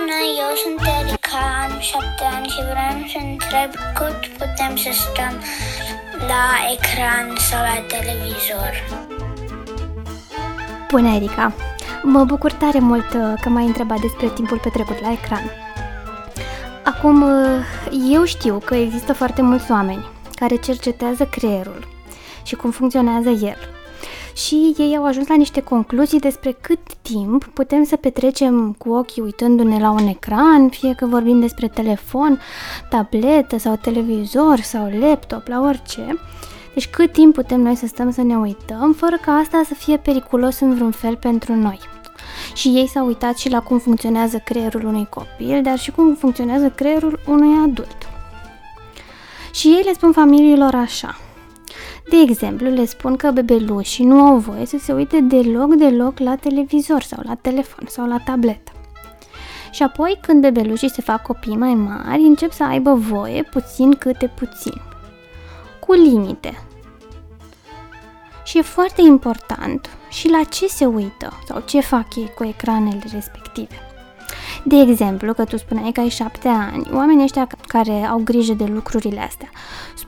Bună, eu sunt Erica, am șapte ani și vreau să întreb cât putem să stăm la ecran sau la televizor. Bună, Erica! Mă bucur tare mult uh, că m-ai întrebat despre timpul petrecut la ecran. Acum, uh, eu știu că există foarte mulți oameni care cercetează creierul și cum funcționează el. Și ei au ajuns la niște concluzii despre cât timp putem să petrecem cu ochii uitându-ne la un ecran, fie că vorbim despre telefon, tabletă sau televizor sau laptop, la orice. Deci cât timp putem noi să stăm să ne uităm, fără ca asta să fie periculos în vreun fel pentru noi. Și ei s-au uitat și la cum funcționează creierul unui copil, dar și cum funcționează creierul unui adult. Și ei le spun familiilor așa. De exemplu, le spun că bebelușii nu au voie să se uite deloc, deloc la televizor sau la telefon sau la tabletă. Și apoi, când bebelușii se fac copii mai mari, încep să aibă voie puțin câte puțin, cu limite. Și e foarte important și la ce se uită sau ce fac ei cu ecranele respective. De exemplu, că tu spuneai că ai șapte ani, oamenii ăștia care au grijă de lucrurile astea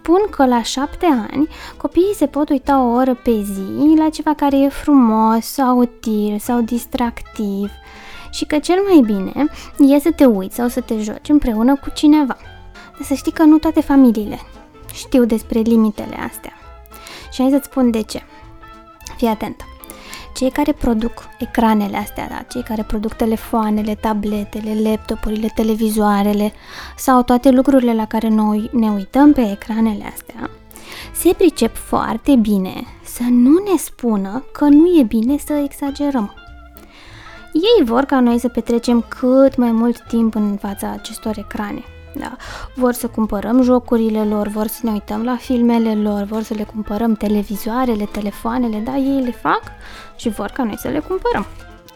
spun că la șapte ani copiii se pot uita o oră pe zi la ceva care e frumos sau util sau distractiv și că cel mai bine e să te uiți sau să te joci împreună cu cineva. Dar să știi că nu toate familiile știu despre limitele astea. Și hai să-ți spun de ce. Fii atentă cei care produc ecranele astea, da? cei care produc telefoanele, tabletele, laptopurile, televizoarele sau toate lucrurile la care noi ne uităm pe ecranele astea, se pricep foarte bine să nu ne spună că nu e bine să exagerăm. Ei vor ca noi să petrecem cât mai mult timp în fața acestor ecrane. Da. Vor să cumpărăm jocurile lor, vor să ne uităm la filmele lor, vor să le cumpărăm televizoarele, telefoanele, da, ei le fac și vor ca noi să le cumpărăm.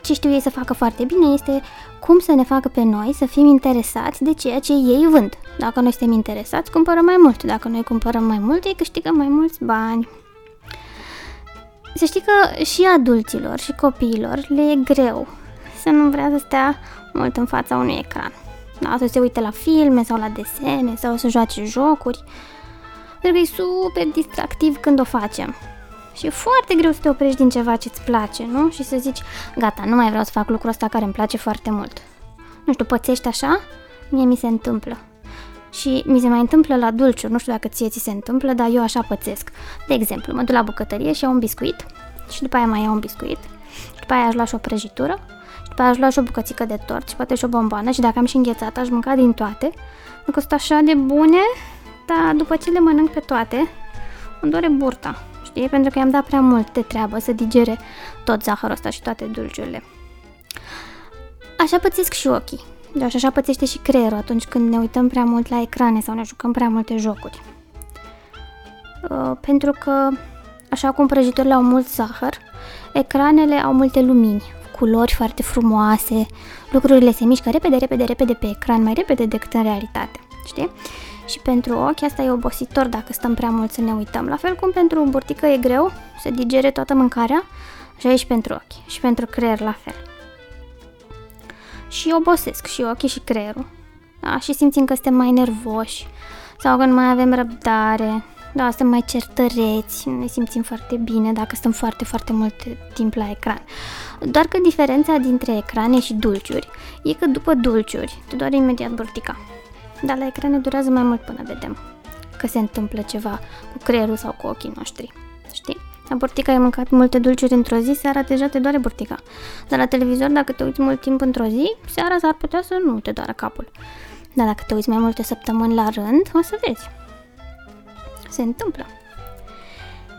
Ce știu ei să facă foarte bine este cum să ne facă pe noi să fim interesați de ceea ce ei vând. Dacă noi suntem interesați, cumpărăm mai mult. Dacă noi cumpărăm mai mult, ei câștigă mai mulți bani. Să știi că și adulților și copiilor le e greu să nu vrea să stea mult în fața unui ecran da? să se uite la filme sau la desene sau să joace jocuri. Pentru că e super distractiv când o facem. Și e foarte greu să te oprești din ceva ce îți place, nu? Și să zici, gata, nu mai vreau să fac lucrul ăsta care îmi place foarte mult. Nu știu, pățești așa? Mie mi se întâmplă. Și mi se mai întâmplă la dulciuri, nu știu dacă ție ți se întâmplă, dar eu așa pățesc. De exemplu, mă duc la bucătărie și iau un biscuit și după aia mai iau un biscuit și după aia aș lua și o prăjitură pe aș lua și o bucățică de tort și poate și o bomboană și dacă am și înghețat aș mânca din toate. Încă sunt așa de bune, dar după ce le mănânc pe toate, îmi dore burta, știi? Pentru că i-am dat prea mult de treabă să digere tot zahărul ăsta și toate dulciurile. Așa pățesc și ochii. Dar așa pățește și creierul atunci când ne uităm prea mult la ecrane sau ne jucăm prea multe jocuri. Uh, pentru că, așa cum prăjiturile au mult zahăr, ecranele au multe lumini, culori foarte frumoase, lucrurile se mișcă repede, repede, repede pe ecran, mai repede decât în realitate, știi? Și pentru ochi asta e obositor dacă stăm prea mult să ne uităm. La fel cum pentru burtică e greu să digere toată mâncarea, așa e și pentru ochi și pentru creier la fel. Și obosesc și ochii și creierul. Da? Și simțim că suntem mai nervoși sau că nu mai avem răbdare, da, suntem mai certăreți, ne simțim foarte bine dacă stăm foarte, foarte mult timp la ecran. Doar că diferența dintre ecrane și dulciuri e că după dulciuri te doare imediat burtica. Dar la ecrane durează mai mult până vedem că se întâmplă ceva cu creierul sau cu ochii noștri. Știi? La burtica ai mâncat multe dulciuri într-o zi, seara deja te doare burtica. Dar la televizor, dacă te uiți mult timp într-o zi, seara s-ar putea să nu te doară capul. Dar dacă te uiți mai multe săptămâni la rând, o să vezi. Se întâmplă.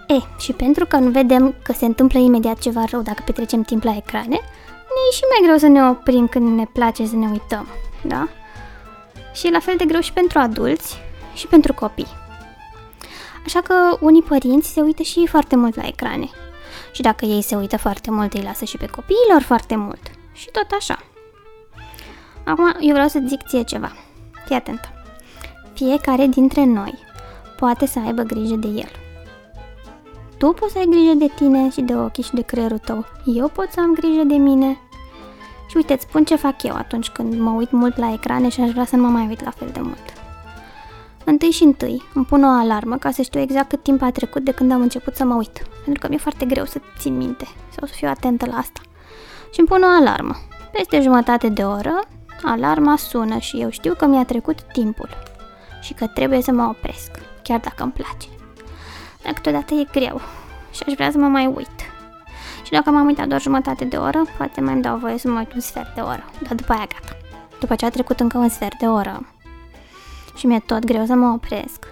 E, și pentru că nu vedem că se întâmplă imediat ceva rău dacă petrecem timp la ecrane, ne e și mai greu să ne oprim când ne place să ne uităm, da? Și e la fel de greu și pentru adulți și pentru copii. Așa că unii părinți se uită și foarte mult la ecrane. Și dacă ei se uită foarte mult, îi lasă și pe copiilor foarte mult. Și tot așa. Acum, eu vreau să zic ție ceva. Fii atent. Fiecare dintre noi poate să aibă grijă de el. Tu poți să ai grijă de tine și de ochii și de creierul tău. Eu pot să am grijă de mine Și uite, îți spun ce fac eu atunci când mă uit mult la ecrane și aș vrea să nu mă mai uit la fel de mult. Întâi și întâi îmi pun o alarmă ca să știu exact cât timp a trecut de când am început să mă uit. Pentru că mi-e foarte greu să țin minte sau să fiu atentă la asta. Și îmi pun o alarmă. Peste jumătate de oră, alarma sună și eu știu că mi-a trecut timpul și că trebuie să mă opresc, chiar dacă îmi place. Dar câteodată e greu și aș vrea să mă mai uit. Și dacă m-am uitat doar jumătate de oră, poate mai îmi dau voie să mă uit un sfert de oră, dar după aia gata. După ce a trecut încă un sfert de oră și mi-e tot greu să mă opresc,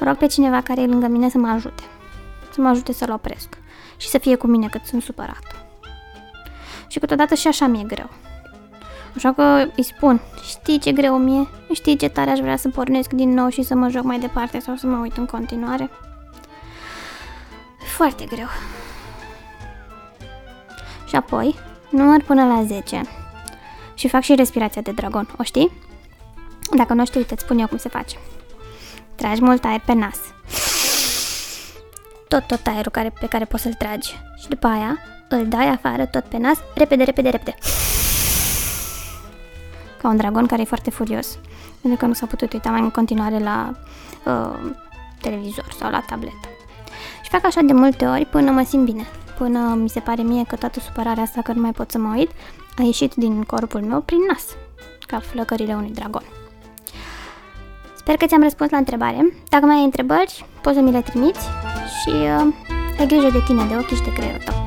rog pe cineva care e lângă mine să mă ajute. Să mă ajute să-l opresc și să fie cu mine cât sunt supărat. Și câteodată și așa mi-e greu. Așa că îi spun, știi ce greu mie? Știi ce tare aș vrea să pornesc din nou și să mă joc mai departe sau să mă uit în continuare? Foarte greu. Și apoi, număr până la 10 și fac și respirația de dragon, o știi? Dacă nu știi, uite, îți spun eu cum se face. Tragi mult aer pe nas. Tot, tot aerul care, pe care poți să-l tragi. Și după aia îl dai afară tot pe nas, repede, repede, repede. Ca un dragon care e foarte furios. Pentru că nu s-a putut uita mai în continuare la uh, televizor sau la tabletă. Și fac așa de multe ori până mă simt bine. Până mi se pare mie că toată supărarea asta că nu mai pot să mă uit a ieșit din corpul meu prin nas, ca flăcările unui dragon. Sper că ți-am răspuns la întrebare. Dacă mai ai întrebări, poți să mi le trimiți și uh, ai grijă de tine, de ochi și de creierul tău.